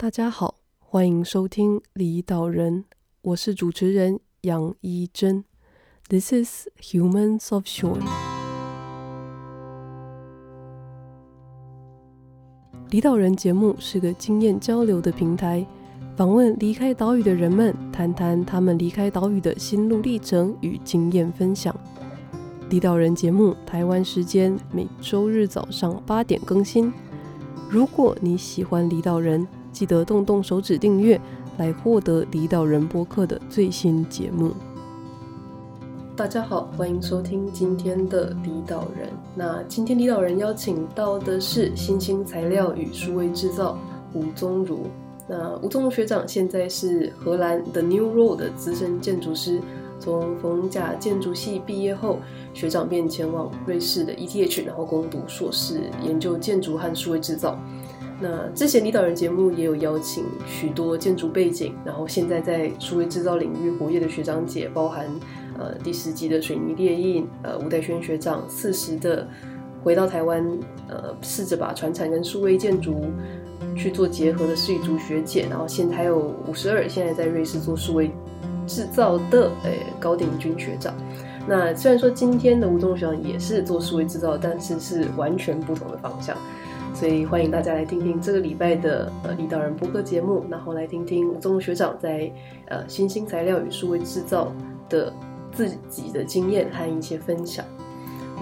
大家好，欢迎收听离岛人，我是主持人杨一真。This is Humans of Shore。离岛人节目是个经验交流的平台，访问离开岛屿的人们，谈谈他们离开岛屿的心路历程与经验分享。离岛人节目，台湾时间每周日早上八点更新。如果你喜欢离岛人，记得动动手指订阅，来获得离岛人播客的最新节目。大家好，欢迎收听今天的离岛人。那今天离岛人邀请到的是新兴材料与数位制造吴宗儒。那吴宗儒学长现在是荷兰 The New Road 的资深建筑师。从逢甲建筑系毕业后，学长便前往瑞士的 ETH，然后攻读硕士，研究建筑和数位制造。那之前领导人节目也有邀请许多建筑背景，然后现在在数位制造领域活跃的学长姐，包含呃第十集的水泥烈印，呃吴代轩学长，四十的回到台湾，呃试着把传产跟数位建筑去做结合的施宇竹学姐，然后现在还有五十二，现在在瑞士做数位制造的诶高鼎钧学长。那虽然说今天的吴宗儒学长也是做数位制造，但是是完全不同的方向。所以欢迎大家来听听这个礼拜的呃李导人播客节目，然后来听听吴宗儒学长在呃新兴材料与数位制造的自己的经验和一些分享。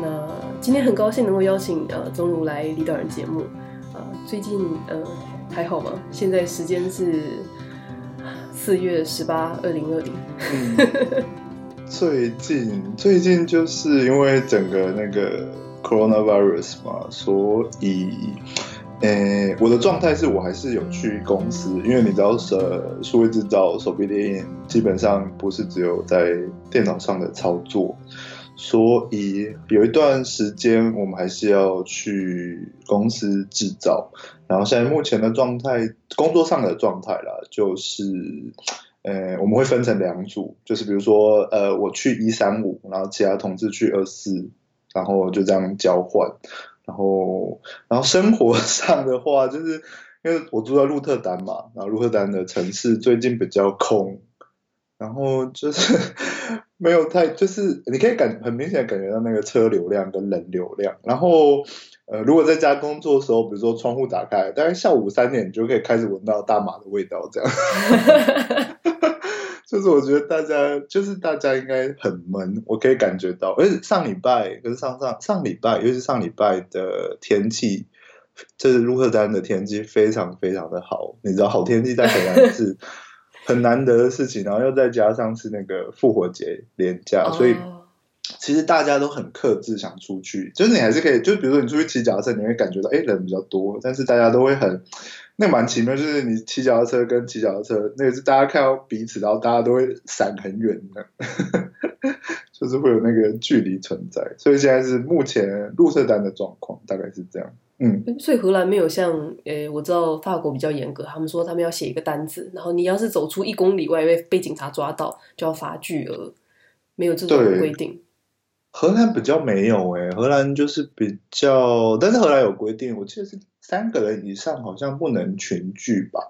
那今天很高兴能够邀请呃宗儒来李导人节目。呃，最近呃还好吗？现在时间是四月十八，二零二零。最近最近就是因为整个那个。Coronavirus 嘛，所以，诶、我的状态是我还是有去公司，因为你知道，呃，数位制造、手臂电影基本上不是只有在电脑上的操作，所以有一段时间我们还是要去公司制造。然后现在目前的状态，工作上的状态啦，就是，呃、我们会分成两组，就是比如说，呃，我去一三五，然后其他同志去二四。然后就这样交换，然后，然后生活 上的话，就是因为我住在鹿特丹嘛，然后鹿特丹的城市最近比较空，然后就是 没有太，就是你可以感很明显感觉到那个车流量跟人流量，然后呃，如果在家工作的时候，比如说窗户打开，大概下午三点你就可以开始闻到大麻的味道，这样。就是我觉得大家就是大家应该很闷，我可以感觉到。而且上礼拜跟上上上礼拜，尤其是上礼拜的天气，就是鹿特丹的天气非常非常的好。你知道，好天气在荷兰是 很难得的事情，然后又再加上是那个复活节连假，所以其实大家都很克制想出去。就是你还是可以，就比如说你出去骑脚踏车，你会感觉到哎人比较多，但是大家都会很。那蛮奇妙，就是你骑脚踏车跟骑脚踏车，那个是大家看到彼此，然后大家都会闪很远的，就是会有那个距离存在。所以现在是目前入社单的状况，大概是这样。嗯，所以荷兰没有像，诶，我知道法国比较严格，他们说他们要写一个单子，然后你要是走出一公里外被被警察抓到，就要罚巨额，没有这种规定。荷兰比较没有诶，荷兰就是比较，但是荷兰有规定，我记得是。三个人以上好像不能群聚吧？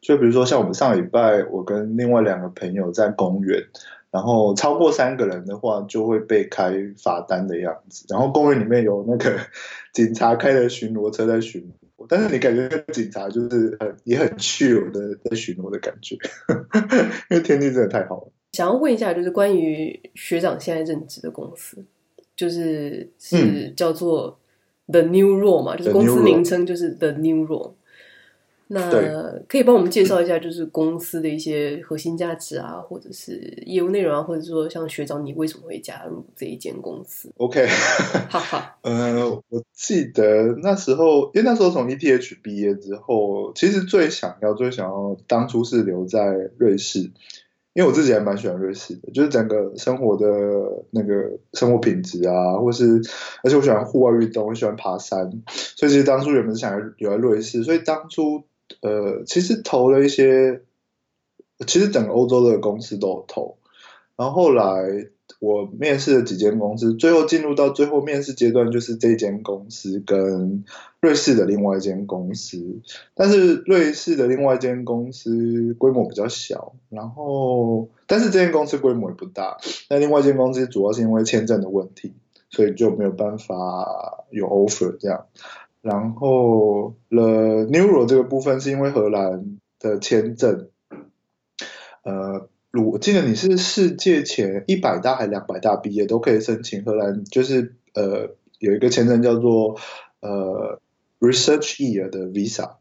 就比如说像我们上礼拜，我跟另外两个朋友在公园，然后超过三个人的话就会被开罚单的样子。然后公园里面有那个警察开的巡逻车在巡逻，但是你感觉警察就是很也很 chill 的在巡逻的感觉，因为天气真的太好了。想要问一下，就是关于学长现在任职的公司，就是是叫做。The New Role 嘛，就是公司名称就是 The New Role。那可以帮我们介绍一下，就是公司的一些核心价值啊，或者是业务内容啊，或者说像学长你为什么会加入这一间公司？OK，哈哈。呃，我记得那时候，因为那时候从 ETH 毕业之后，其实最想要、最想要，当初是留在瑞士。因为我自己还蛮喜欢瑞士的，就是整个生活的那个生活品质啊，或是而且我喜欢户外运动，我喜欢爬山，所以其实当初原本是想要留在瑞士，所以当初呃其实投了一些，其实整个欧洲的公司都有投，然后后来我面试了几间公司，最后进入到最后面试阶段，就是这间公司跟瑞士的另外一间公司。但是瑞士的另外一间公司规模比较小，然后但是这间公司规模也不大。那另外一间公司主要是因为签证的问题，所以就没有办法有 offer 这样。然后了 Neuro 这个部分是因为荷兰的签证，呃。我记得你是世界前一百大还两百大毕业都可以申请荷兰，就是呃有一个签证叫做呃 Research Year 的 Visa，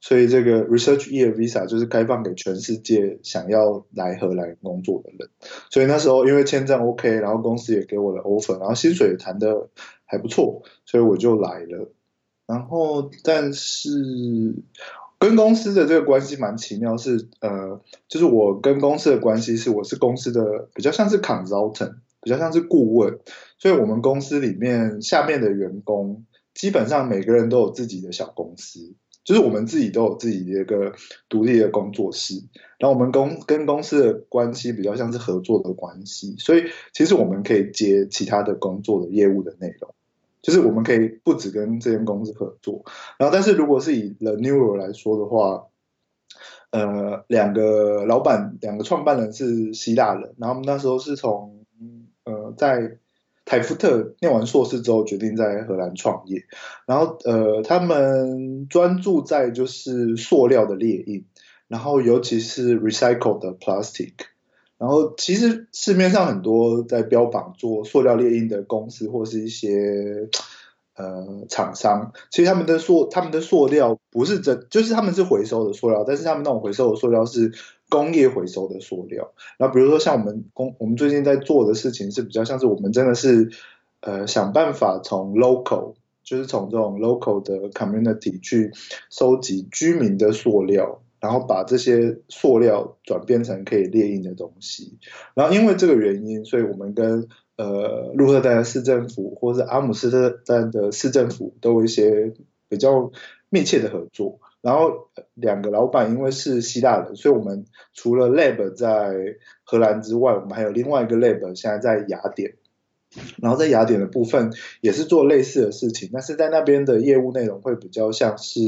所以这个 Research Year Visa 就是开放给全世界想要来荷兰工作的人。所以那时候因为签证 OK，然后公司也给我了 offer，然后薪水也谈得还不错，所以我就来了。然后但是。跟公司的这个关系蛮奇妙，是呃，就是我跟公司的关系是，我是公司的比较像是 consultant，比较像是顾问，所以我们公司里面下面的员工基本上每个人都有自己的小公司，就是我们自己都有自己的一个独立的工作室，然后我们公跟公司的关系比较像是合作的关系，所以其实我们可以接其他的工作的业务的内容。就是我们可以不止跟这间公司合作，然后但是如果是以 The Neuro 来说的话，呃，两个老板，两个创办人是希腊人，然后我们那时候是从呃在台福特念完硕士之后决定在荷兰创业，然后呃他们专注在就是塑料的列印，然后尤其是 recycled 的 plastic。然后其实市面上很多在标榜做塑料猎鹰的公司或是一些呃厂商，其实他们的塑他们的塑料不是真，就是他们是回收的塑料，但是他们那种回收的塑料是工业回收的塑料。然后比如说像我们工我们最近在做的事情是比较像是我们真的是呃想办法从 local，就是从这种 local 的 community 去收集居民的塑料。然后把这些塑料转变成可以列印的东西，然后因为这个原因，所以我们跟呃鹿特丹市政府或者阿姆斯特丹的市政府都有一些比较密切的合作。然后两个老板因为是希腊人，所以我们除了 lab 在荷兰之外，我们还有另外一个 lab 现在在雅典。然后在雅典的部分也是做类似的事情，但是在那边的业务内容会比较像是。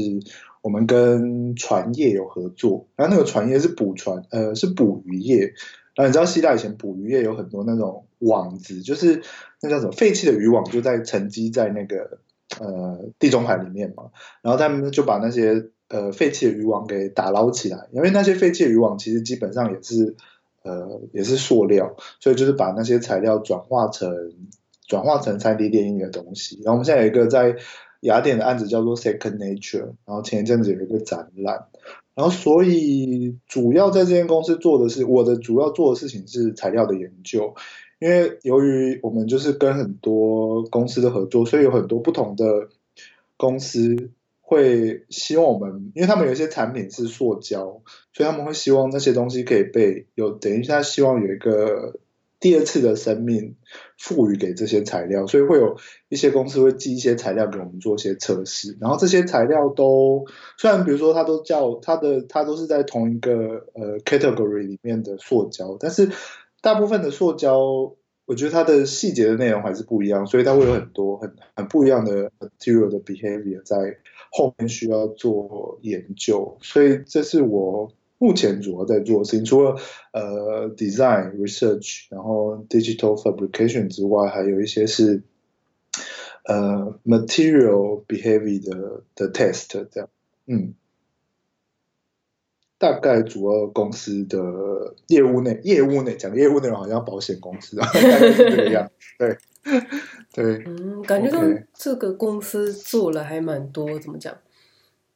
我们跟船业有合作，然后那个船业是捕船，呃，是捕鱼业。然后你知道希腊以前捕鱼业有很多那种网子，就是那叫什么废弃的渔网，就在沉积在那个呃地中海里面嘛。然后他们就把那些呃废弃的渔网给打捞起来，因为那些废弃的渔网其实基本上也是呃也是塑料，所以就是把那些材料转化成转化成 3D 列印的东西。然后我们现在有一个在。雅典的案子叫做 Second Nature，然后前一阵子有一个展览，然后所以主要在这间公司做的是我的主要做的事情是材料的研究，因为由于我们就是跟很多公司的合作，所以有很多不同的公司会希望我们，因为他们有一些产品是塑胶，所以他们会希望那些东西可以被有等于他希望有一个。第二次的生命赋予给这些材料，所以会有一些公司会寄一些材料给我们做一些测试。然后这些材料都虽然比如说它都叫它的它都是在同一个呃 category 里面的塑胶，但是大部分的塑胶，我觉得它的细节的内容还是不一样，所以它会有很多很很不一样的 material 的 behavior 在后面需要做研究。所以这是我。目前主要在做的事情，除了呃 design research，然后 digital fabrication 之外，还有一些是呃 material behavior 的的 test 这样，嗯，大概主要公司的业务内业务内讲业务内容好像保险公司啊，大概是这个样，对。对，嗯，感觉到这个公司做了还蛮多，怎么讲？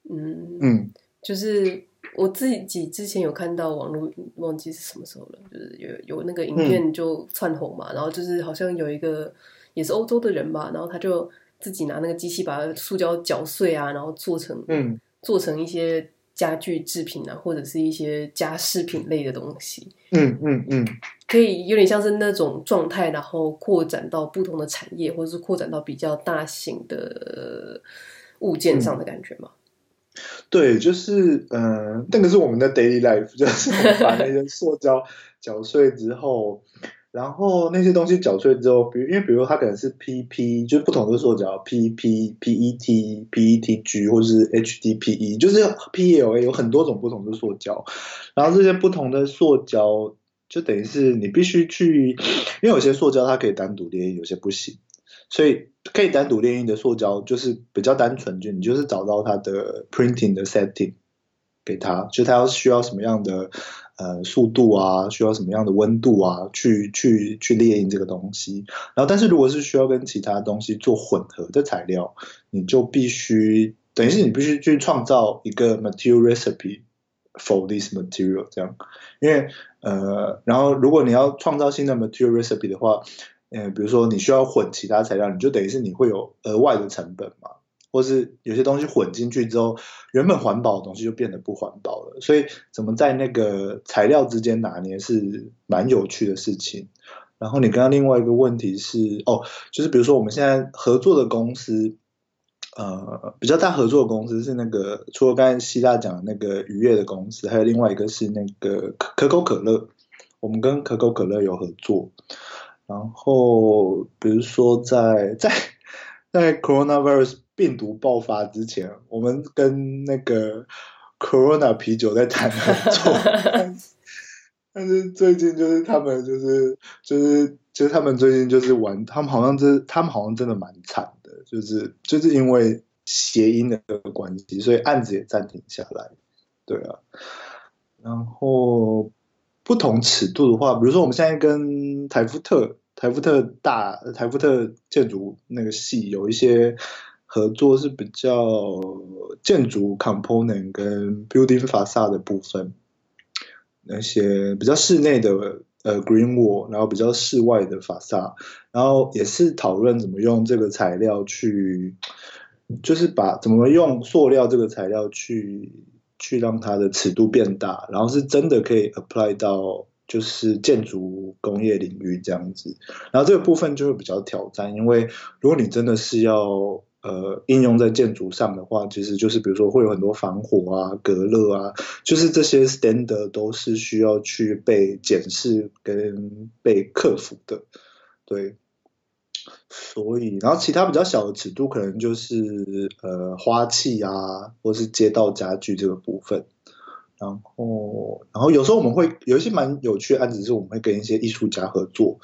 嗯嗯，就是。我自己之前有看到网络，忘记是什么时候了，就是有有那个影片就窜红嘛，嗯、然后就是好像有一个也是欧洲的人吧，然后他就自己拿那个机器把塑胶搅碎啊，然后做成嗯。做成一些家具制品啊，或者是一些家饰品类的东西，嗯嗯嗯，可以有点像是那种状态，然后扩展到不同的产业，或者是扩展到比较大型的物件上的感觉嘛。嗯对，就是嗯、那个是我们的 daily life，就是把那些塑胶搅碎之后，然后那些东西搅碎之后，比如因为比如它可能是 PP，就是不同的塑胶，PP、PET、PETG 或是 HDPE，就是 PLA 有很多种不同的塑胶。然后这些不同的塑胶，就等于是你必须去，因为有些塑胶它可以单独列印，有些不行。所以可以单独列印的塑胶就是比较单纯，就你就是找到它的 printing 的 setting 给它，就它要需要什么样的呃速度啊，需要什么样的温度啊，去去去列印这个东西。然后，但是如果是需要跟其他东西做混合的材料，你就必须等于是你必须去创造一个 material recipe for this material 这样，因为呃，然后如果你要创造新的 material recipe 的话。嗯，比如说你需要混其他材料，你就等于是你会有额外的成本嘛，或是有些东西混进去之后，原本环保的东西就变得不环保了。所以怎么在那个材料之间拿捏是蛮有趣的事情。然后你刚刚另外一个问题是，哦，就是比如说我们现在合作的公司，呃，比较大合作的公司是那个，除了刚才希腊讲的那个愉悦的公司，还有另外一个是那个可可口可乐，我们跟可口可乐有合作。然后，比如说在 在在 coronavirus 病毒爆发之前，我们跟那个 Corona 啤酒在谈合作，但是最近就是他们就是就是就是他们最近就是玩，他们好像真他们好像真的蛮惨的，就是就是因为谐音的关系，所以案子也暂停下来，对啊，然后。不同尺度的话，比如说我们现在跟台福特、台福特大、台福特建筑那个系有一些合作，是比较建筑 component 跟 building facade 的部分，那些比较室内的呃 green wall，然后比较室外的 facade，然后也是讨论怎么用这个材料去，就是把怎么用塑料这个材料去。去让它的尺度变大，然后是真的可以 apply 到就是建筑工业领域这样子，然后这个部分就会比较挑战，因为如果你真的是要呃应用在建筑上的话，其实就是比如说会有很多防火啊、隔热啊，就是这些 standard 都是需要去被检视跟被克服的，对。所以，然后其他比较小的尺度，可能就是呃花器啊，或是街道家具这个部分。然后，然后有时候我们会有一些蛮有趣的案子，是我们会跟一些艺术家合作。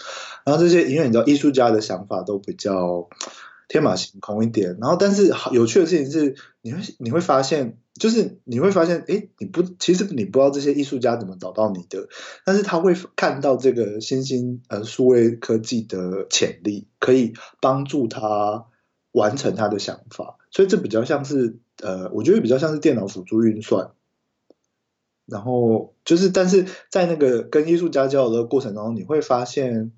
然后这些，因为你知道艺术家的想法都比较天马行空一点。然后，但是有趣的事情是，你会你会发现。就是你会发现，哎，你不，其实你不知道这些艺术家怎么找到你的，但是他会看到这个新兴呃数位科技的潜力，可以帮助他完成他的想法，所以这比较像是呃，我觉得比较像是电脑辅助运算。然后就是，但是在那个跟艺术家交流的过程当中，你会发现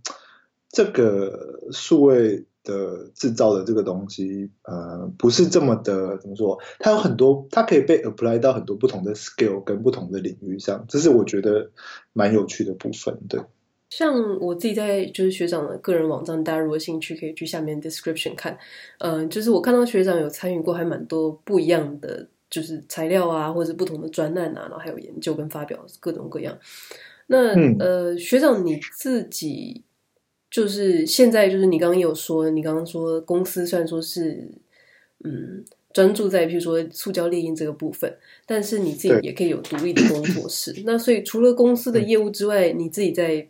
这个数位。的制造的这个东西，呃，不是这么的怎么说？它有很多，它可以被 apply 到很多不同的 skill 跟不同的领域上，这是我觉得蛮有趣的部分。对，像我自己在就是学长的个人网站，大家如果有兴趣可以去下面 description 看。嗯、呃，就是我看到学长有参与过还蛮多不一样的，就是材料啊，或者不同的专案啊，然后还有研究跟发表各种各样。那、嗯、呃，学长你自己。就是现在，就是你刚刚有说，你刚刚说公司虽然说是，嗯，专注在譬如说塑胶猎鹰这个部分，但是你自己也可以有独立的工作室。那所以除了公司的业务之外，你自己在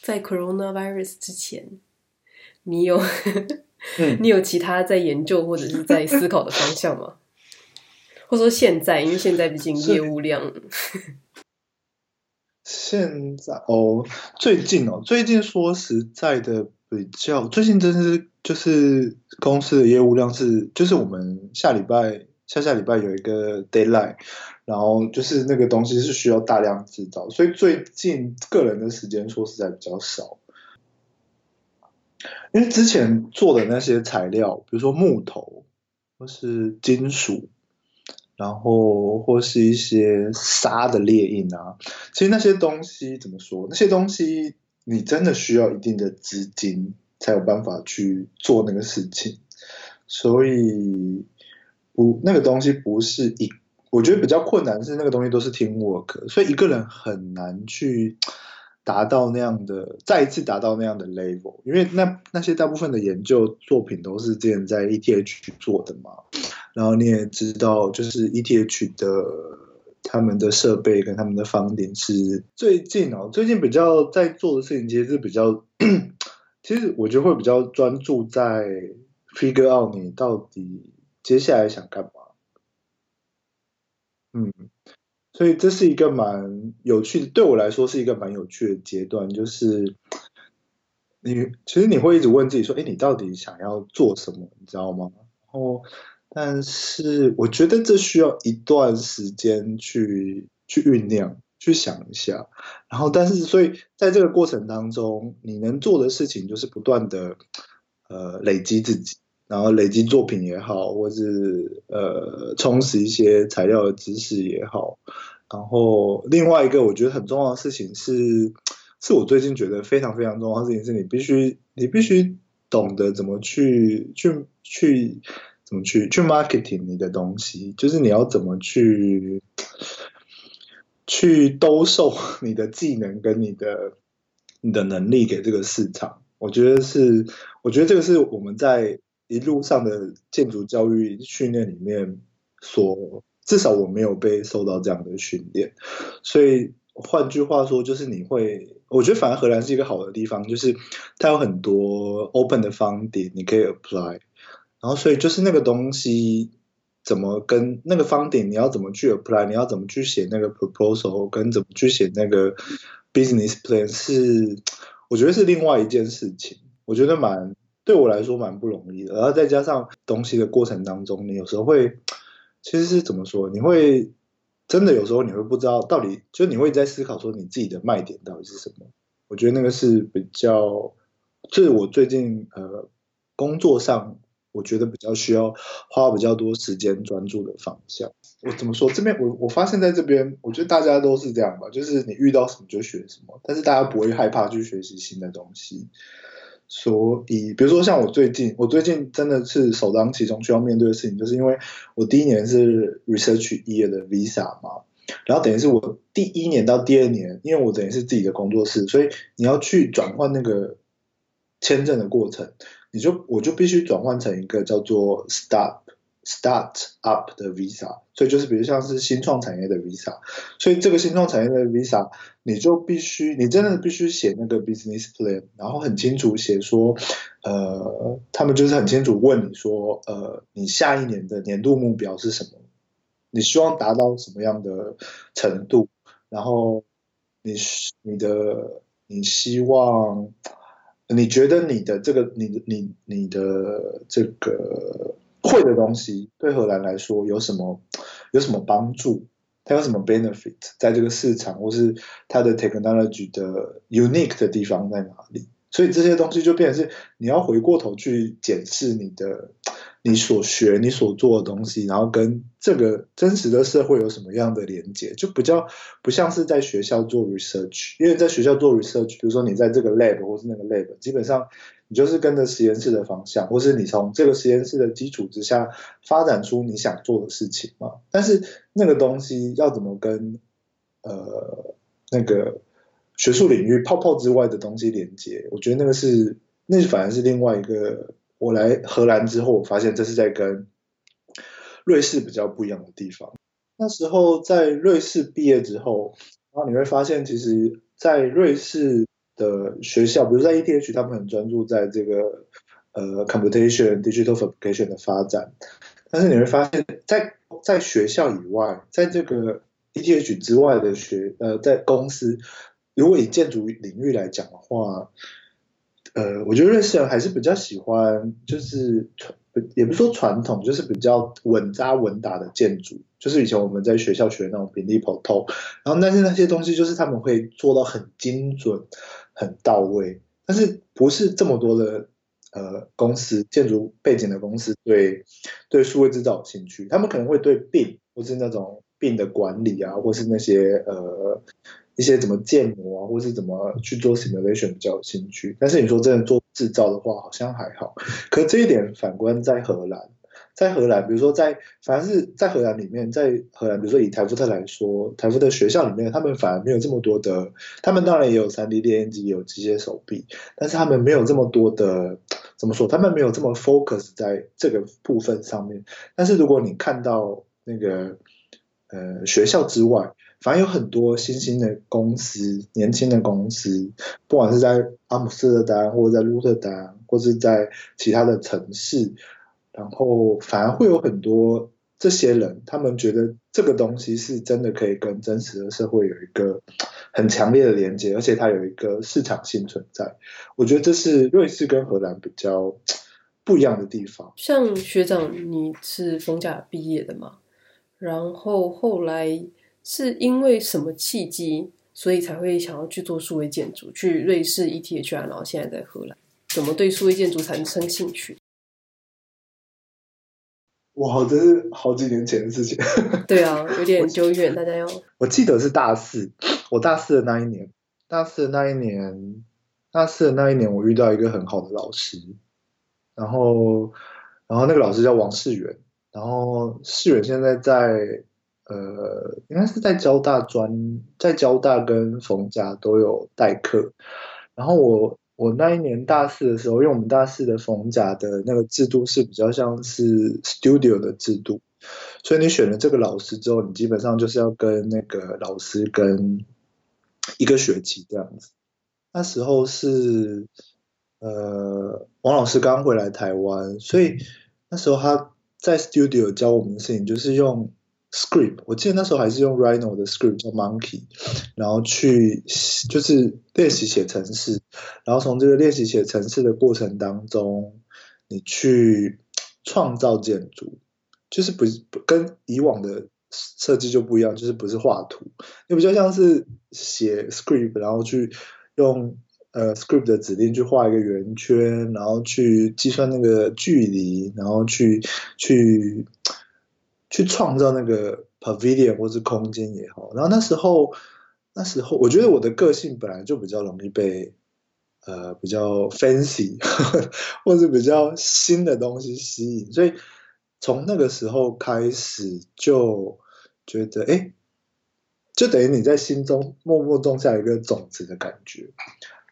在 coronavirus 之前，你有 你有其他在研究或者是在思考的方向吗？或者说现在，因为现在毕竟业务量。现在哦，最近哦，最近说实在的，比较最近真是就是公司的业务量是，就是我们下礼拜下下礼拜有一个 deadline，然后就是那个东西是需要大量制造，所以最近个人的时间说实在比较少，因为之前做的那些材料，比如说木头或是金属。然后或是一些沙的列印啊，其实那些东西怎么说？那些东西你真的需要一定的资金才有办法去做那个事情，所以不那个东西不是一，我觉得比较困难是那个东西都是 teamwork，所以一个人很难去达到那样的，再一次达到那样的 level，因为那那些大部分的研究作品都是之前在 ETH 去做的嘛，然后你也知道，就是 ETH 的他们的设备跟他们的 funding 是最近哦，最近比较在做的事情，其实是比较，其实我觉得会比较专注在 figure out 你到底接下来想干嘛，嗯。所以这是一个蛮有趣的，对我来说是一个蛮有趣的阶段，就是你其实你会一直问自己说，哎，你到底想要做什么，你知道吗？然后，但是我觉得这需要一段时间去去酝酿，去想一下。然后，但是所以在这个过程当中，你能做的事情就是不断的呃累积自己。然后累积作品也好，或是呃充实一些材料的知识也好。然后另外一个我觉得很重要的事情是，是我最近觉得非常非常重要的事情是，你必须你必须懂得怎么去去去怎么去去 marketing 你的东西，就是你要怎么去去兜售 你的技能跟你的你的能力给这个市场。我觉得是，我觉得这个是我们在。一路上的建筑教育训练里面，所至少我没有被受到这样的训练，所以换句话说，就是你会，我觉得反而荷兰是一个好的地方，就是它有很多 open 的 funding 你可以 apply，然后所以就是那个东西怎么跟那个 funding 你要怎么去 apply，你要怎么去写那个 proposal，跟怎么去写那个 business plan 是，我觉得是另外一件事情，我觉得蛮。对我来说蛮不容易的，然后再加上东西的过程当中，你有时候会，其实是怎么说？你会真的有时候你会不知道到底，就你会在思考说你自己的卖点到底是什么？我觉得那个是比较，就是我最近呃工作上，我觉得比较需要花比较多时间专注的方向。我怎么说？这边我我发现在这边，我觉得大家都是这样吧，就是你遇到什么就学什么，但是大家不会害怕去学习新的东西。所以，比如说像我最近，我最近真的是首当其冲需要面对的事情，就是因为我第一年是 research year 的 visa 嘛，然后等于是我第一年到第二年，因为我等于是自己的工作室，所以你要去转换那个签证的过程，你就我就必须转换成一个叫做 start start up 的 visa，所以就是比如像是新创产业的 visa，所以这个新创产业的 visa。你就必须，你真的必须写那个 business plan，然后很清楚写说，呃，他们就是很清楚问你说，呃，你下一年的年度目标是什么？你希望达到什么样的程度？然后你你的你希望，你觉得你的这个你你你的这个会的东西对荷兰来说有什么有什么帮助？它有什么 benefit 在这个市场，或是它的 technology 的 unique 的地方在哪里？所以这些东西就变成是你要回过头去检视你的你所学、你所做的东西，然后跟这个真实的社会有什么样的连接，就比较不像是在学校做 research，因为在学校做 research，比如说你在这个 lab 或是那个 lab，基本上。你就是跟着实验室的方向，或是你从这个实验室的基础之下发展出你想做的事情嘛？但是那个东西要怎么跟呃那个学术领域泡泡之外的东西连接？我觉得那个是那反而是另外一个。我来荷兰之后，我发现这是在跟瑞士比较不一样的地方。那时候在瑞士毕业之后，然后你会发现，其实，在瑞士。的学校，比如在 ETH，他们很专注在这个呃 computation、digital fabrication 的发展。但是你会发现在在学校以外，在这个 ETH 之外的学呃，在公司，如果以建筑领域来讲的话，呃，我觉得瑞士人还是比较喜欢，就是传也不是说传统，就是比较稳扎稳打的建筑。就是以前我们在学校学那种平地铺头，然后但是那些东西就是他们会做到很精准。很到位，但是不是这么多的呃公司建筑背景的公司对对数位制造有兴趣？他们可能会对病或是那种病的管理啊，或是那些呃一些怎么建模啊，或是怎么去做 simulation 比较有兴趣。但是你说真的做制造的话，好像还好。可这一点反观在荷兰，在荷兰，比如说在反而是在荷兰里面，在荷兰，比如说以台福特来说，台福特学校里面，他们反而没有这么多的，他们当然也有 3D 列印机，有机械手臂，但是他们没有这么多的，怎么说？他们没有这么 focus 在这个部分上面。但是如果你看到那个呃学校之外，反而有很多新兴的公司、年轻的公司，不管是在阿姆斯特丹，或者在鹿特丹，或者在其他的城市。然后反而会有很多这些人，他们觉得这个东西是真的可以跟真实的社会有一个很强烈的连接，而且它有一个市场性存在。我觉得这是瑞士跟荷兰比较不一样的地方。像学长，你是逢甲毕业的嘛？然后后来是因为什么契机，所以才会想要去做数位建筑，去瑞士 ETH 啊，然后现在在荷兰，怎么对数位建筑产生兴趣？哇，这是好几年前的事情。对啊，有点久远，大家要。我记得是大四，我大四的那一年，大四的那一年，大四的那一年，我遇到一个很好的老师，然后，然后那个老师叫王世元，然后世元现在在呃，应该是在交大专，在交大跟逢甲都有代课，然后我。我那一年大四的时候，因为我们大四的逢甲的那个制度是比较像是 studio 的制度，所以你选了这个老师之后，你基本上就是要跟那个老师跟一个学期这样子。那时候是呃，王老师刚回来台湾，所以那时候他在 studio 教我们的事情就是用。Script，我记得那时候还是用 Rhino 的 Script 叫 Monkey，然后去就是练习写程式，然后从这个练习写程式的过程当中，你去创造建筑，就是不跟以往的设计就不一样，就是不是画图，你比较像是写 Script，然后去用呃 Script 的指令去画一个圆圈，然后去计算那个距离，然后去去。去创造那个 pavilion 或是空间也好，然后那时候，那时候我觉得我的个性本来就比较容易被呃比较 fancy 或是比较新的东西吸引，所以从那个时候开始就觉得，哎，就等于你在心中默默种下一个种子的感觉。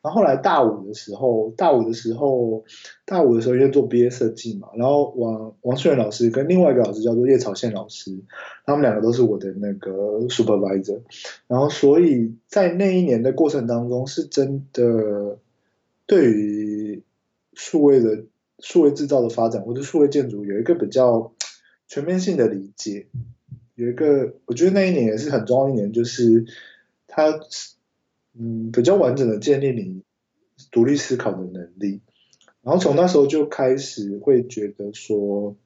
然后后来大五的时候，大五的时候，大五的时候因为做毕业设计嘛，然后王王顺元老师跟另外一个老师叫做叶朝宪老师，他们两个都是我的那个 supervisor，然后所以在那一年的过程当中，是真的对于数位的数位制造的发展或者数位建筑有一个比较全面性的理解，有一个我觉得那一年也是很重要一年，就是他。嗯，比较完整的建立你独立思考的能力，然后从那时候就开始会觉得说，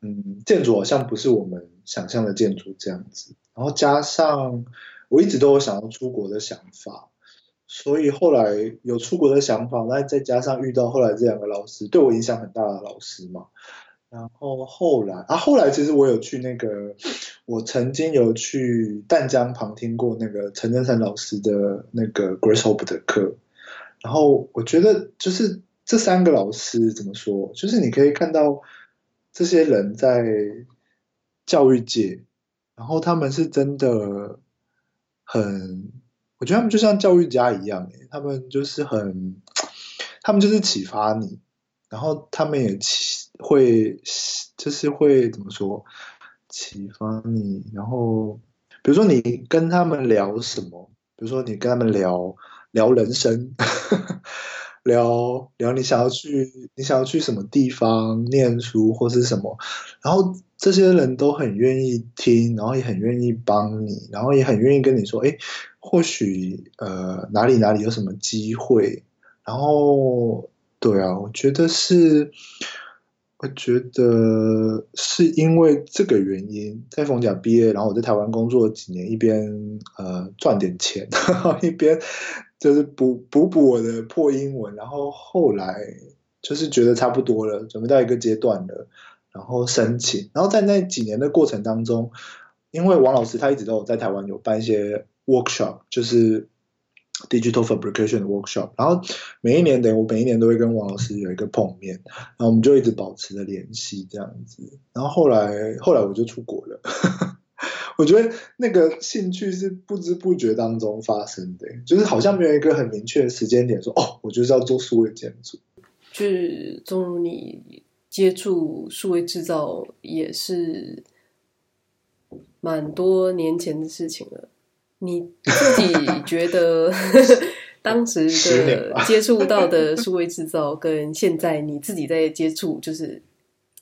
嗯，建筑好像不是我们想象的建筑这样子，然后加上我一直都有想要出国的想法，所以后来有出国的想法，那再加上遇到后来这两个老师，对我影响很大的老师嘛。然后后来啊，后来其实我有去那个，我曾经有去淡江旁听过那个陈真诚老师的那个 Grace Hope 的课，然后我觉得就是这三个老师怎么说，就是你可以看到这些人在教育界，然后他们是真的很，我觉得他们就像教育家一样，他们就是很，他们就是启发你，然后他们也。会就是会怎么说启发你，然后比如说你跟他们聊什么，比如说你跟他们聊聊人生，聊聊你想要去你想要去什么地方念书或是什么，然后这些人都很愿意听，然后也很愿意帮你，然后也很愿意跟你说，哎，或许呃哪里哪里有什么机会，然后对啊，我觉得是。我觉得是因为这个原因，在逢甲毕业，然后我在台湾工作几年，一边呃赚点钱，然后一边就是补补补我的破英文，然后后来就是觉得差不多了，准备到一个阶段了，然后申请，然后在那几年的过程当中，因为王老师他一直都有在台湾有办一些 workshop，就是 digital fabrication workshop，然后每一年等于我每一年都会跟王老师有一个碰面，然后我们就一直保持着联系这样子。然后后来后来我就出国了，我觉得那个兴趣是不知不觉当中发生的，就是好像没有一个很明确的时间点说哦，我就是要做数位建筑。就是正如你接触数位制造也是蛮多年前的事情了。你自己觉得 当时的接触到的数位制造，跟现在你自己在接触，就是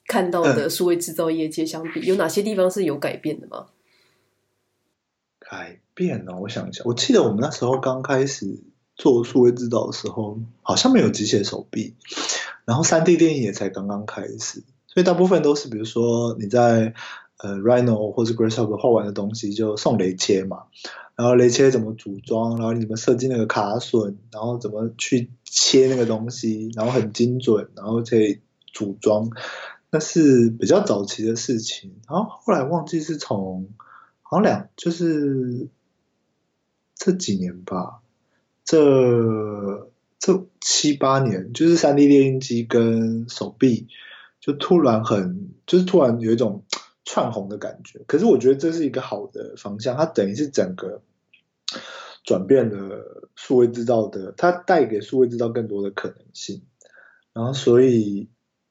看到的数位制造业界相比，有哪些地方是有改变的吗？改变呢？我想一下，我记得我们那时候刚开始做数位制造的时候，好像没有机械手臂，然后三 D 电影也才刚刚开始，所以大部分都是比如说你在呃 Rhino 或者 Grasshopper 画完的东西就送雷切嘛。然后雷切怎么组装，然后你怎么设计那个卡榫，然后怎么去切那个东西，然后很精准，然后可以组装，那是比较早期的事情。然后后来忘记是从好像两就是这几年吧，这这七八年，就是三 D 列印机跟手臂就突然很就是突然有一种。窜红的感觉，可是我觉得这是一个好的方向，它等于是整个转变了数位制造的，它带给数位制造更多的可能性。然后，所以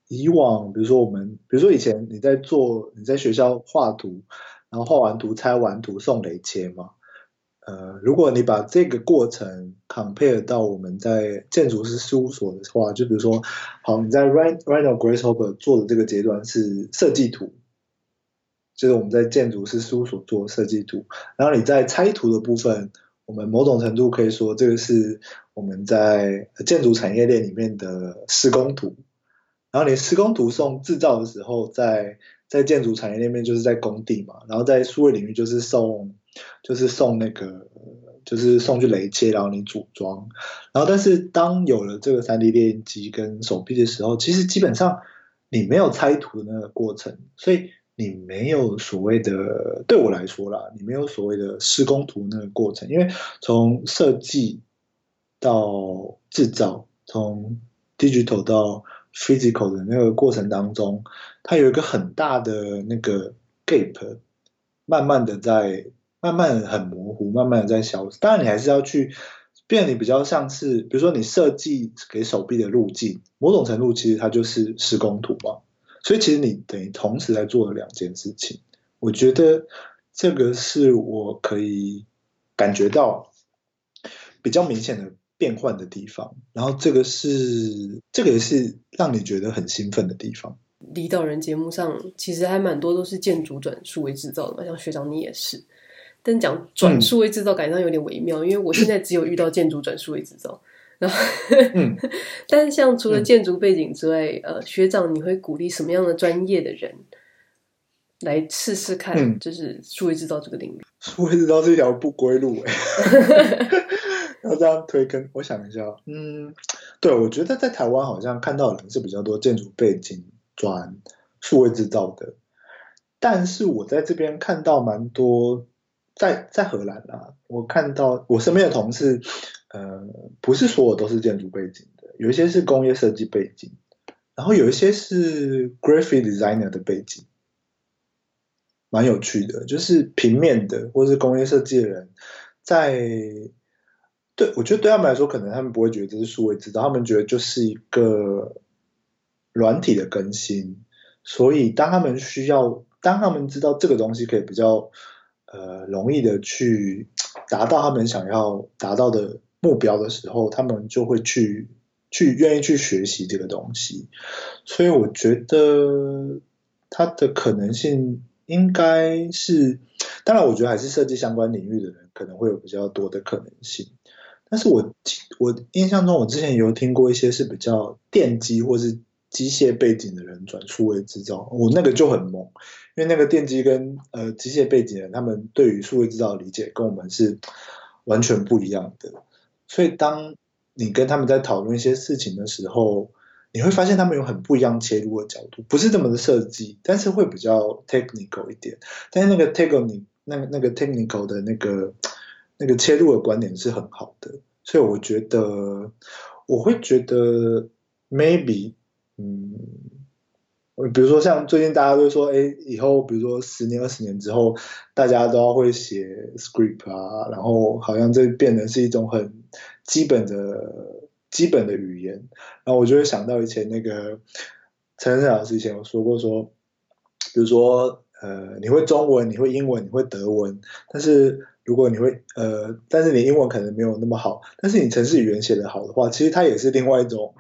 以往，比如说我们，比如说以前你在做，你在学校画图，然后画完图拆完图送雷切嘛，呃，如果你把这个过程 compare 到我们在建筑师事务所的话，就比如说，好，你在 Rhino Grasshopper 做的这个阶段是设计图。就是我们在建筑师事务所做设计图，然后你在拆图的部分，我们某种程度可以说这个是我们在建筑产业链里面的施工图。然后你施工图送制造的时候，在在建筑产业链面就是在工地嘛，然后在数位领域就是送就是送那个就是送去雷切，然后你组装。然后但是当有了这个三 D 列印机跟手臂的时候，其实基本上你没有拆图的那个过程，所以。你没有所谓的，对我来说啦，你没有所谓的施工图那个过程，因为从设计到制造，从 digital 到 physical 的那个过程当中，它有一个很大的那个 gap，慢慢的在，慢慢很模糊，慢慢的在消失。当然，你还是要去变，你比较像是，比如说你设计给手臂的路径，某种程度其实它就是施工图嘛。所以其实你等于同时在做了两件事情，我觉得这个是我可以感觉到比较明显的变换的地方，然后这个是这个也是让你觉得很兴奋的地方。离岛人节目上其实还蛮多都是建筑转数位制造的嘛，像学长你也是，但讲转数位制造感觉上有点微妙，嗯，因为我现在只有遇到建筑转数位制造。然后，嗯，但是像除了建筑背景之外，嗯、呃，学长，你会鼓励什么样的专业的人来试试看？就是数位制造这个领域，数位制造是一条不归路哎。要这样推跟我想一下，嗯，对，我觉得在台湾好像看到的人是比较多建筑背景转数位制造的，但是我在这边看到蛮多，在在荷兰啊，我看到我身边的同事。呃，不是所有都是建筑背景的，有一些是工业设计背景，然后有一些是 graphic designer 的背景，蛮有趣的，就是平面的或是工业设计的人，在对我觉得对他们来说，可能他们不会觉得这是数位制造，他们觉得就是一个软体的更新，所以当他们需要，当他们知道这个东西可以比较呃容易的去达到他们想要达到的。目标的时候，他们就会去去愿意去学习这个东西，所以我觉得它的可能性应该是，当然，我觉得还是设计相关领域的人可能会有比较多的可能性。但是我我印象中，我之前有听过一些是比较电机或是机械背景的人转数位制造，我那个就很懵，因为那个电机跟呃机械背景的人，他们对于数位制造的理解跟我们是完全不一样的。所以，当你跟他们在讨论一些事情的时候，你会发现他们有很不一样切入的角度，不是这么的设计，但是会比较 technical 一点。但是那个 technical，那个那个 technical 的那个那个切入的观点是很好的。所以我觉得我会觉得 maybe，嗯，比如说像最近大家都说，哎，以后比如说十年、二十年之后，大家都要会写 script 啊，然后好像这变得是一种很基本的基本的语言，然后我就会想到以前那个陈老师以前有说过说，比如说。呃，你会中文，你会英文，你会德文，但是如果你会呃，但是你英文可能没有那么好，但是你城市语言写得好的话，其实它也是另外一种，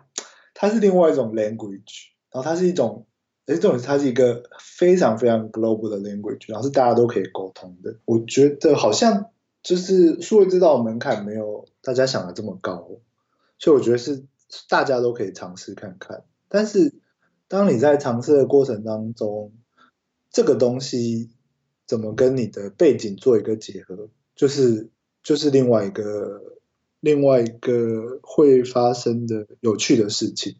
它是另外一种 language，然后它是一种，而且，这种它是一个非常非常 global 的 language，然后是大家都可以沟通的。我觉得好像就是数位制造的门槛没有大家想的这么高，所以我觉得是大家都可以尝试看看。但是当你在尝试的过程当中，这个东西怎么跟你的背景做一个结合，就是就是另外一个另外一个会发生的有趣的事情。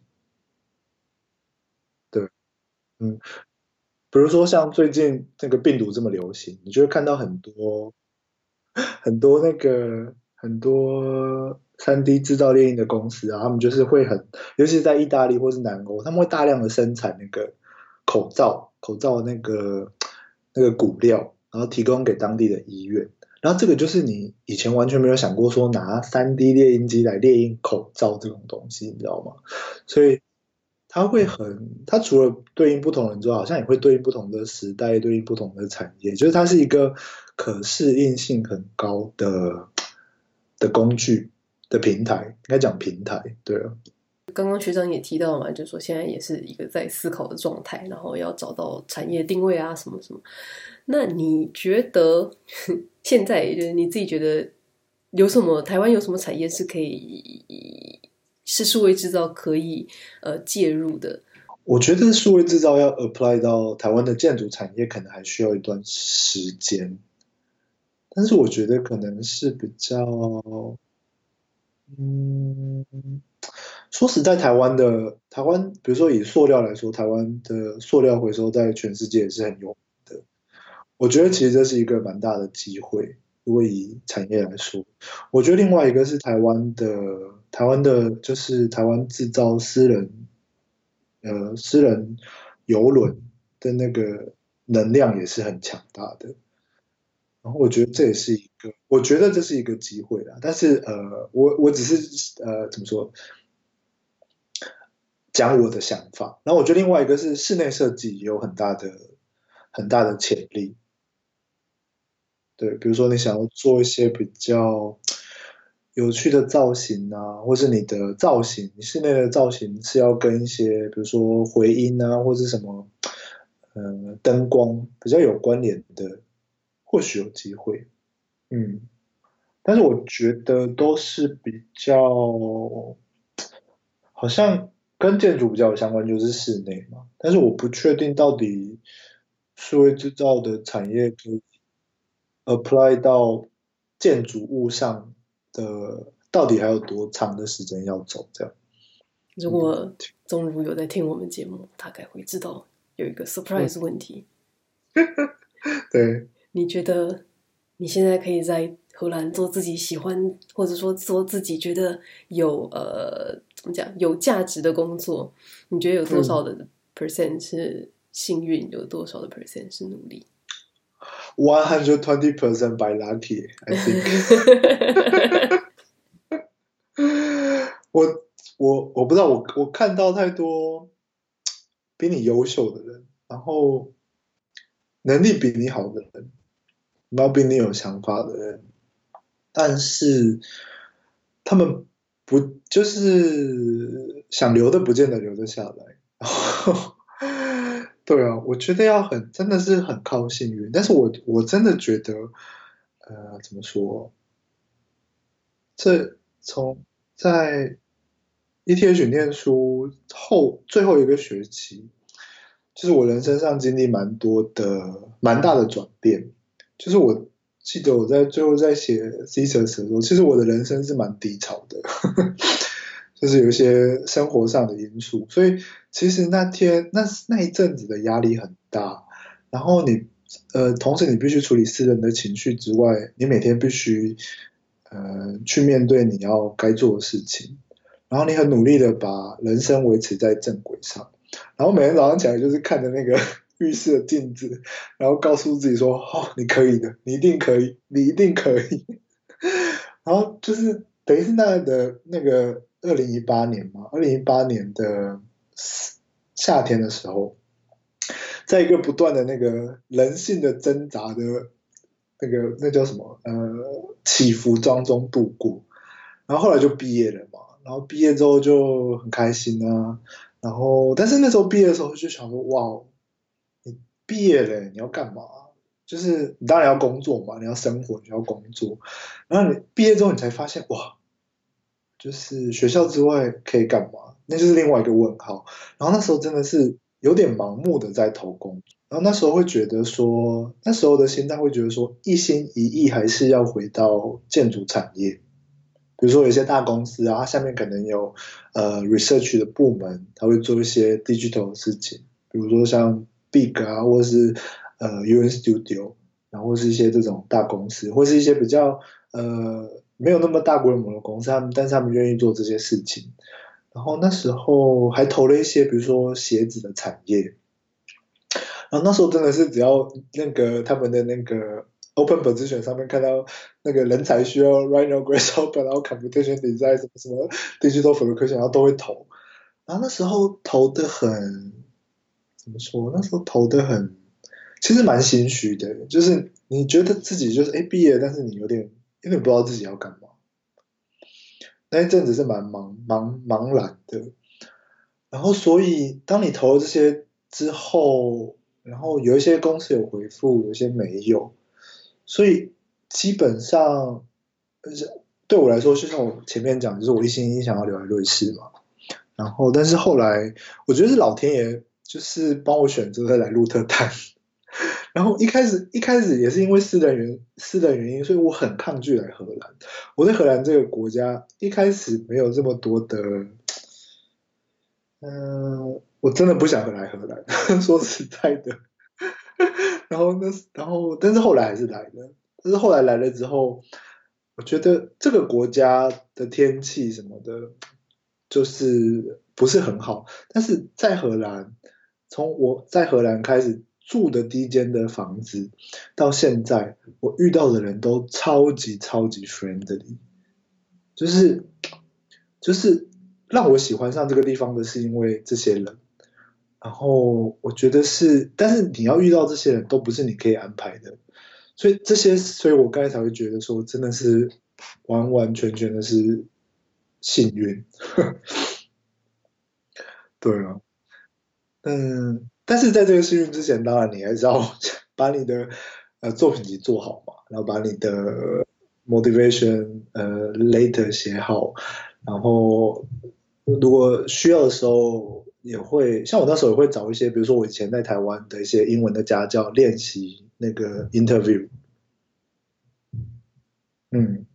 对，嗯，比如说像最近这个病毒这么流行，你就会看到很多 很多那个很多三 D 制造猎鹰的公司啊，他们就是会很，尤其是在意大利或是南欧，他们会大量的生产那个口罩。口罩那个那个骨料，然后提供给当地的医院，然后这个就是你以前完全没有想过说拿三 D 猎鹰机来列印口罩这种东西，你知道吗？所以它会很，它除了对应不同人之外，好像也会对应不同的时代，对应不同的产业，就是它是一个可适应性很高的的工具的平台，应该讲平台，对啊。刚刚学长也提到嘛，就是说现在也是一个在思考的状态，然后要找到产业定位啊，什么什么。那你觉得现在就是你自己觉得有什么台湾有什么产业是可以是数位制造可以呃介入的？我觉得数位制造要 apply 到台湾的建筑产业，可能还需要一段时间。但是我觉得可能是比较嗯。说实在，台湾的台湾，比如说以塑料来说，台湾的塑料回收在全世界也是很有名的。我觉得其实这是一个蛮大的机会。如果以产业来说，我觉得另外一个是台湾的台湾的，就是台湾制造私人呃私人游轮的那个能量也是很强大的。然后我觉得这也是一个，我觉得这是一个机会啦。但是呃，我我只是呃怎么说？讲我的想法，然后我觉得另外一个是室内设计有很大的很大的潜力。对，比如说你想要做一些比较有趣的造型啊，或是你的造型，你室内的造型是要跟一些比如说回音啊，或是什么呃灯光比较有关联的，或许有机会。嗯，但是我觉得都是比较好像。跟建筑比较有相关就是室内嘛，但是我不确定到底数位制造的产业可以 apply 到建筑物上的，到底还有多长的时间要走？这样。如果宗儒有在听我们节目，大概会知道有一个 surprise 问题。对，你觉得你现在可以在荷兰做自己喜欢，或者说做自己觉得有呃。怎么讲？有价值的工作，你觉得有多少的 percent 是幸运？嗯、有多少的 percent 是努力？One hundred twenty percent by lucky, I think 我。我我我不知道，我我看到太多比你优秀的人，然后能力比你好的人，然后比你有想法的人，但是他们。不就是想留的不见得留得下来，对啊，我觉得要很真的是很靠幸运，但是我我真的觉得，呃，怎么说？这从在 ETH 念书后最后一个学期，就是我人生上经历蛮多的蛮大的转变，就是我。记得我在最后在写 thesis 的时候，其实我的人生是蛮低潮的，就是有一些生活上的因素，所以其实那天那那一阵子的压力很大。然后你呃，同时你必须处理私人的情绪之外，你每天必须呃，去面对你要该做的事情，然后你很努力的把人生维持在正轨上，然后每天早上起来就是看着那个浴室的镜子，然后告诉自己说：“哦，你可以的，你一定可以，你一定可以。”然后就是等于是那的那个二零一八年嘛，二零一八年的夏天的时候，在一个不断的那个人性的挣扎的。那个那叫什么？呃，起伏当中度过，然后后来就毕业了嘛。然后毕业之后就很开心啊。然后，但是那时候毕业的时候就想说，哇，毕业了，你要干嘛？就是你当然要工作嘛，你要生活，你要工作。然后你毕业之后，你才发现，哇，就是学校之外可以干嘛？那就是另外一个问号。然后那时候真的是有点盲目的在投工。然后那时候会觉得说，那时候的心态会觉得说，一心一意还是要回到建筑产业。比如说有些大公司啊，下面可能有呃 research 的部门，他会做一些 digital 的事情，比如说像 Big 啊，或者是呃 UN Studio，然后或是一些这种大公司，或是一些比较呃没有那么大规模的公司，他们但是他们愿意做这些事情。然后那时候还投了一些，比如说鞋子的产业。然后那时候真的是只要那个他们的那个 open position 上面看到那个人才需要 Rhino Grasshopper，然后 computation design 什么什么 digital fabrication，然后都会投。然后那时候投的很怎么说？那时候投的很，其实蛮心虚的，就是你觉得自己就是哎毕业，但是你有点有点不知道自己要干嘛。那一阵子是蛮茫茫茫然的。然后所以当你投了这些之后。然后有一些公司有回复，有些没有，所以基本上，对我来说，就像我前面讲，就是我一心一意想要留在瑞士嘛。然后，但是后来，我觉得是老天爷就是帮我选择来鹿特丹。然后一开始一开始也是因为私人原私人原因，所以我很抗拒来荷兰。我在荷兰这个国家一开始没有这么多的，嗯、我真的不想回来荷兰，说实在的。然后那，然后，但是后来还是来了。但是后来来了之后，我觉得这个国家的天气什么的，就是不是很好。但是在荷兰，从我在荷兰开始住的第一间的房子，到现在，我遇到的人都超级超级 friendly，就是就是让我喜欢上这个地方的是因为这些人。然后我觉得是，但是你要遇到这些人都不是你可以安排的，所以这些，所以我刚才才会觉得说，真的是完完全全的是幸运。对啊，嗯，但是在这个幸运之前，当然你还是要 把你的呃作品集做好嘛，然后把你的 motivation 呃 letter 写好，然后如果需要的时候。也会像我那时候也会找一些，比如说我以前在台湾的一些英文的家教练习那个 interview，嗯，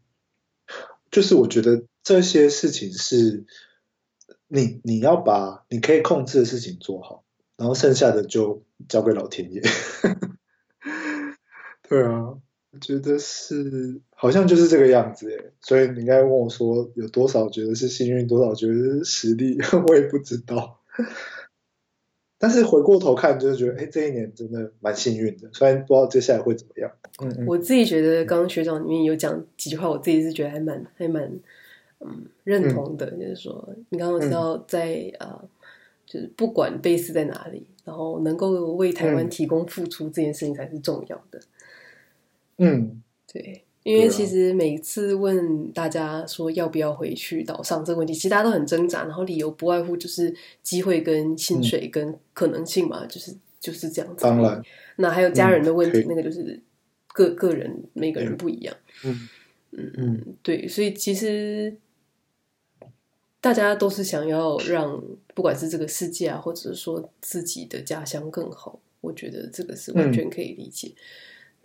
就是我觉得这些事情是你你要把你可以控制的事情做好，然后剩下的就交给老天爷。对啊，我觉得是好像就是这个样子诶，所以你应该问我说有多少觉得是幸运，多少觉得是实力，我也不知道。但是回过头看，就是觉得，哎，这一年真的蛮幸运的。虽然不知道接下来会怎么样。嗯嗯。我自己觉得，刚刚学长里面有讲几句话，我自己是觉得还蛮还蛮嗯认同的。嗯、就是说，你刚刚提到在呃，就是不管 base 在哪里，然后能够为台湾提供付出这件事情才是重要的。嗯，对。因为其实每次问大家说要不要回去岛上这个问题，其实大家都很挣扎，然后理由不外乎就是机会跟薪水跟可能性嘛，嗯、就是就是这样子。当然，那还有家人的问题，嗯、那个就是个个人每个人不一样。嗯嗯嗯，对，所以其实大家都是想要让不管是这个世界啊，或者是说自己的家乡更好，我觉得这个是完全可以理解。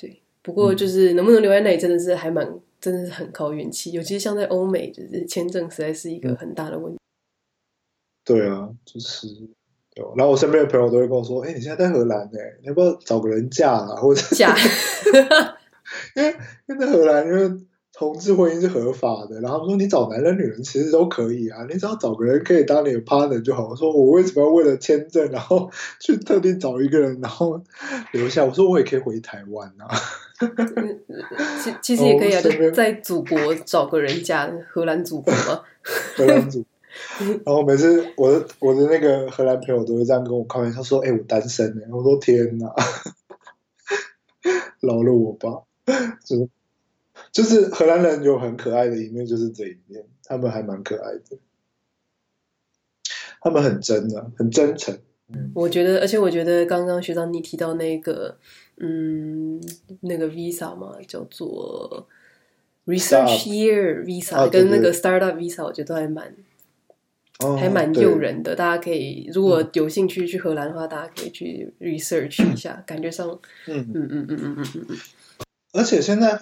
嗯不过就是能不能留在那里，真的是还蛮，真的是很靠运气。尤其是像在欧美，就是签证实在是一个很大的问题。对啊，就是，然后我身边的朋友都会跟我说：“哎，你现在在荷兰呢，你要不要找个人嫁啊？或者嫁？因为因为在荷兰，因为同志婚姻是合法的，然后他们说你找男人女人其实都可以啊，你只要找个人可以当你的 partner 就好。我说我为什么要为了签证，然后去特地找一个人，然后留下？我说我也可以回台湾啊。其其实也可以啊，就在祖国找个人嫁，荷兰祖国嘛。荷兰祖。然后每次我的我的那个荷兰朋友都会这样跟我开玩笑说：“哎、欸，我单身呢。”我说：“天哪，饶了我吧！”就是就是荷兰人有很可爱的一面，就是这一面，他们还蛮可爱的，他们很真的、啊，很真诚。我觉得，而且我觉得刚刚学长你提到那个，嗯，那个 visa 嘛，叫做 research year visa，、啊、跟那个 startup visa，我觉得都还蛮。还蛮诱人的，大家可以如果有兴趣去荷兰的话，大家可以去 research 一下，感觉上，嗯嗯嗯嗯嗯嗯嗯。而且现在，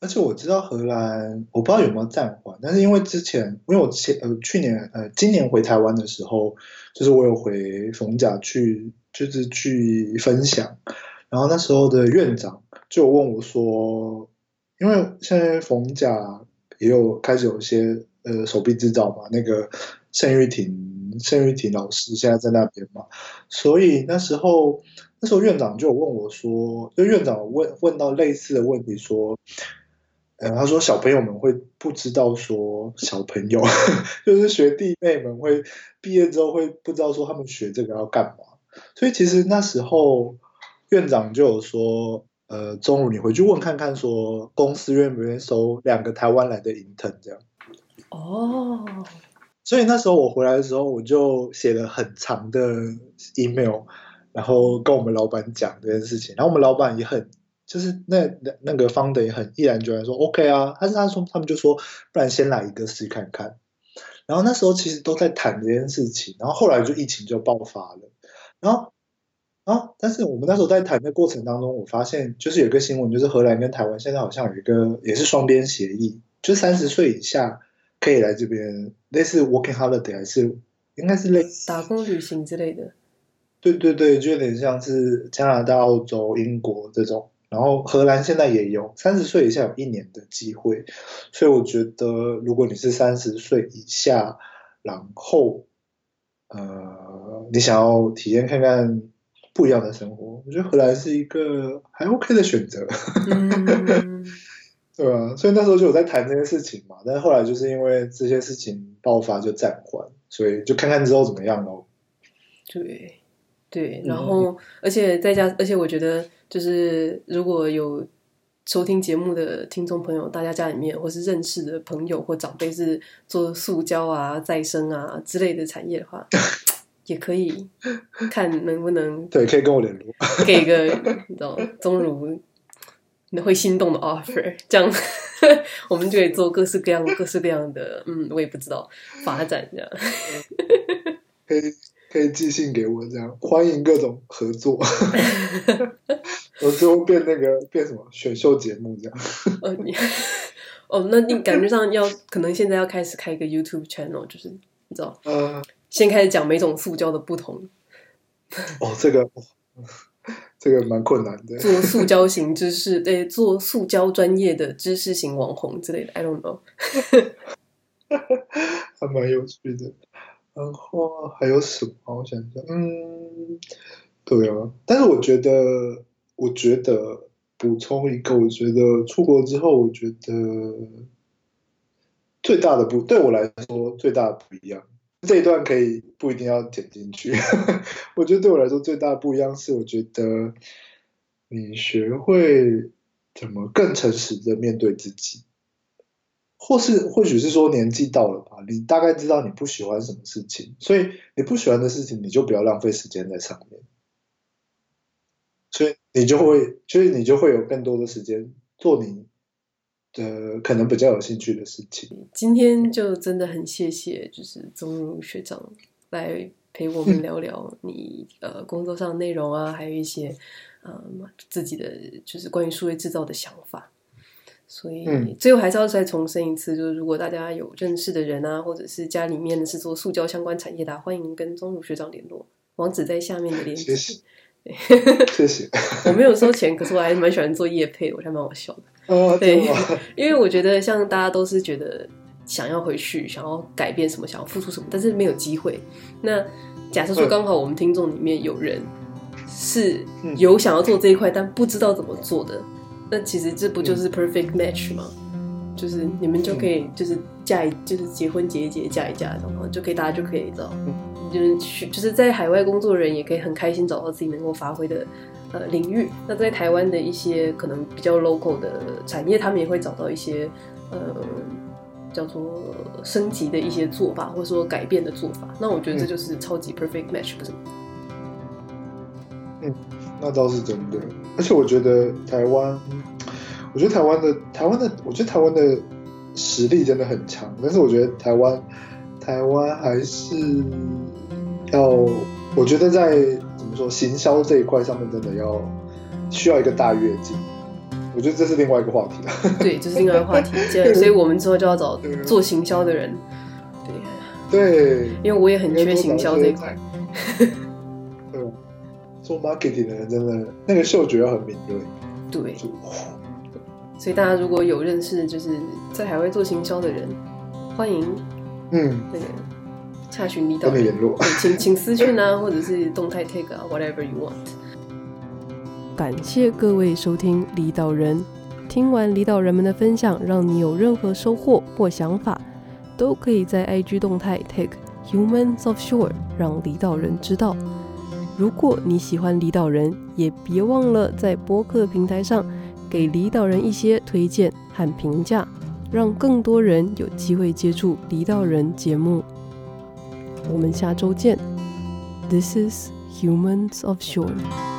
而且我知道荷兰，我不知道有没有暂缓，但是因为之前，因为我前呃去年呃今年回台湾的时候，就是我有回逢甲去，就是去分享，然后那时候的院长就问我说，因为现在逢甲也有开始有一些呃手臂制造嘛，那个。盛玉婷，盛玉婷老师现在在那边嘛，所以那时候那时候院长就问我说，就院长问问到类似的问题说，呃，他说小朋友们会不知道说小朋友 就是学弟妹们会毕业之后会不知道说他们学这个要干嘛，所以其实那时候院长就有说，呃，中午你回去问看看说公司愿不愿意收两个台湾来的 intern 这样。哦。所以那时候我回来的时候，我就写了很长的 email，然后跟我们老板讲这件事情。然后我们老板也很，就是那那个 founder 也很毅然决然说 OK 啊。但是他说他们就说，不然先来一个试看看。然后那时候其实都在谈这件事情，然后后来就疫情就爆发了。然后啊，但是我们那时候在谈的过程当中，我发现就是有一个新闻，就是荷兰跟台湾现在好像有一个也是双边协议，就三十岁以下。可以来这边，类似 working holiday 还是应该是类似打工旅行之类的。对对对，就有点像是加拿大、澳洲、英国这种。然后荷兰现在也有三十岁以下有一年的机会，所以我觉得如果你是三十岁以下，然后呃你想要体验看看不一样的生活，我觉得荷兰是一个还 OK 的选择。嗯 对啊，所以那时候就有在谈这件事情嘛，但是后来就是因为这些事情爆发就暂缓，所以就看看之后怎么样咯。对，对，然后、嗯、而且再加，而且我觉得就是如果有收听节目的听众朋友，大家家里面或是认识的朋友或长辈是做塑胶啊、再生啊之类的产业的话，也可以看能不能对，可以跟我联络，给个你知道钟如。你会心动的 offer，这样 我们就可以做各式各样、各式各样的，嗯，我也不知道发展这样。可以可以寄信给我，这样欢迎各种合作。我最后变那个变什么选秀节目这样。哦，你哦，那你感觉上要可能现在要开始开一个 YouTube channel，就是你知道，嗯，先开始讲每种塑胶的不同。哦，这个。这个蛮困难的，做塑胶型知识，对，做塑胶专业的知识型网红之类的，I don't know，还蛮有趣的。然后还有什么？我想想，嗯，对啊。但是我觉得，我觉得补充一个，我觉得出国之后，我觉得最大的不，对我来说最大的不一样。这一段可以不一定要剪进去。我觉得对我来说最大的不一样是，我觉得你学会怎么更诚实的面对自己，或是或许是说年纪到了吧，你大概知道你不喜欢什么事情，所以你不喜欢的事情你就不要浪费时间在上面，所以你就会，所以你就会有更多的时间做你。呃，可能比较有兴趣的事情。今天就真的很谢谢，就是宗儒学长来陪我们聊聊你、嗯、呃工作上的内容啊，还有一些呃自己的就是关于数位制造的想法。所以、嗯、最后还是要再重申一次，就是如果大家有认识的人啊，或者是家里面是做塑胶相关产业的，欢迎跟钟儒学长联络，网址在下面的链接。谢谢，谢谢。我没有收钱，可是我还蛮喜欢做业配，我还蛮好笑的。哦，对，因为我觉得像大家都是觉得想要回去，想要改变什么，想要付出什么，但是没有机会。那假设说刚好我们听众里面有人是有想要做这一块，但不知道怎么做的，那其实这不就是 perfect match 吗？就是你们就可以就是嫁一就是结婚结一结嫁一嫁，然后就可以大家就可以知道，就是去就是在海外工作的人也可以很开心找到自己能够发挥的呃领域。那在台湾的一些可能比较 local 的产业，他们也会找到一些呃叫做升级的一些做法，或者说改变的做法。那我觉得这就是超级 perfect match，不是吗？嗯，那倒是真的。而且我觉得台湾。我觉得台湾的台湾的，我觉得台湾的实力真的很强，但是我觉得台湾台湾还是要，我觉得在怎么说行销这一块上面，真的要需要一个大跃进。我觉得这是另外一个话题了。对，这是另外一个话题。所以我们之后就要找做行销的人。对对，因为我也很缺行销这一块。对，做 marketing 的人真的那个嗅觉要很敏锐。对。所以大家如果有认识就是在海外做行销的人，欢迎，嗯，那个洽询李导人联络，请请私讯啊，或者是动态 tag 啊，whatever you want。感谢各位收听李导人，听完李导人们的分享，让你有任何收获或想法，都可以在 IG 动态 tag Humans of Shore，让李导人知道。如果你喜欢李导人，也别忘了在播客平台上。给李导人一些推荐和评价，让更多人有机会接触李导人节目。我们下周见。This is Humans of Shore。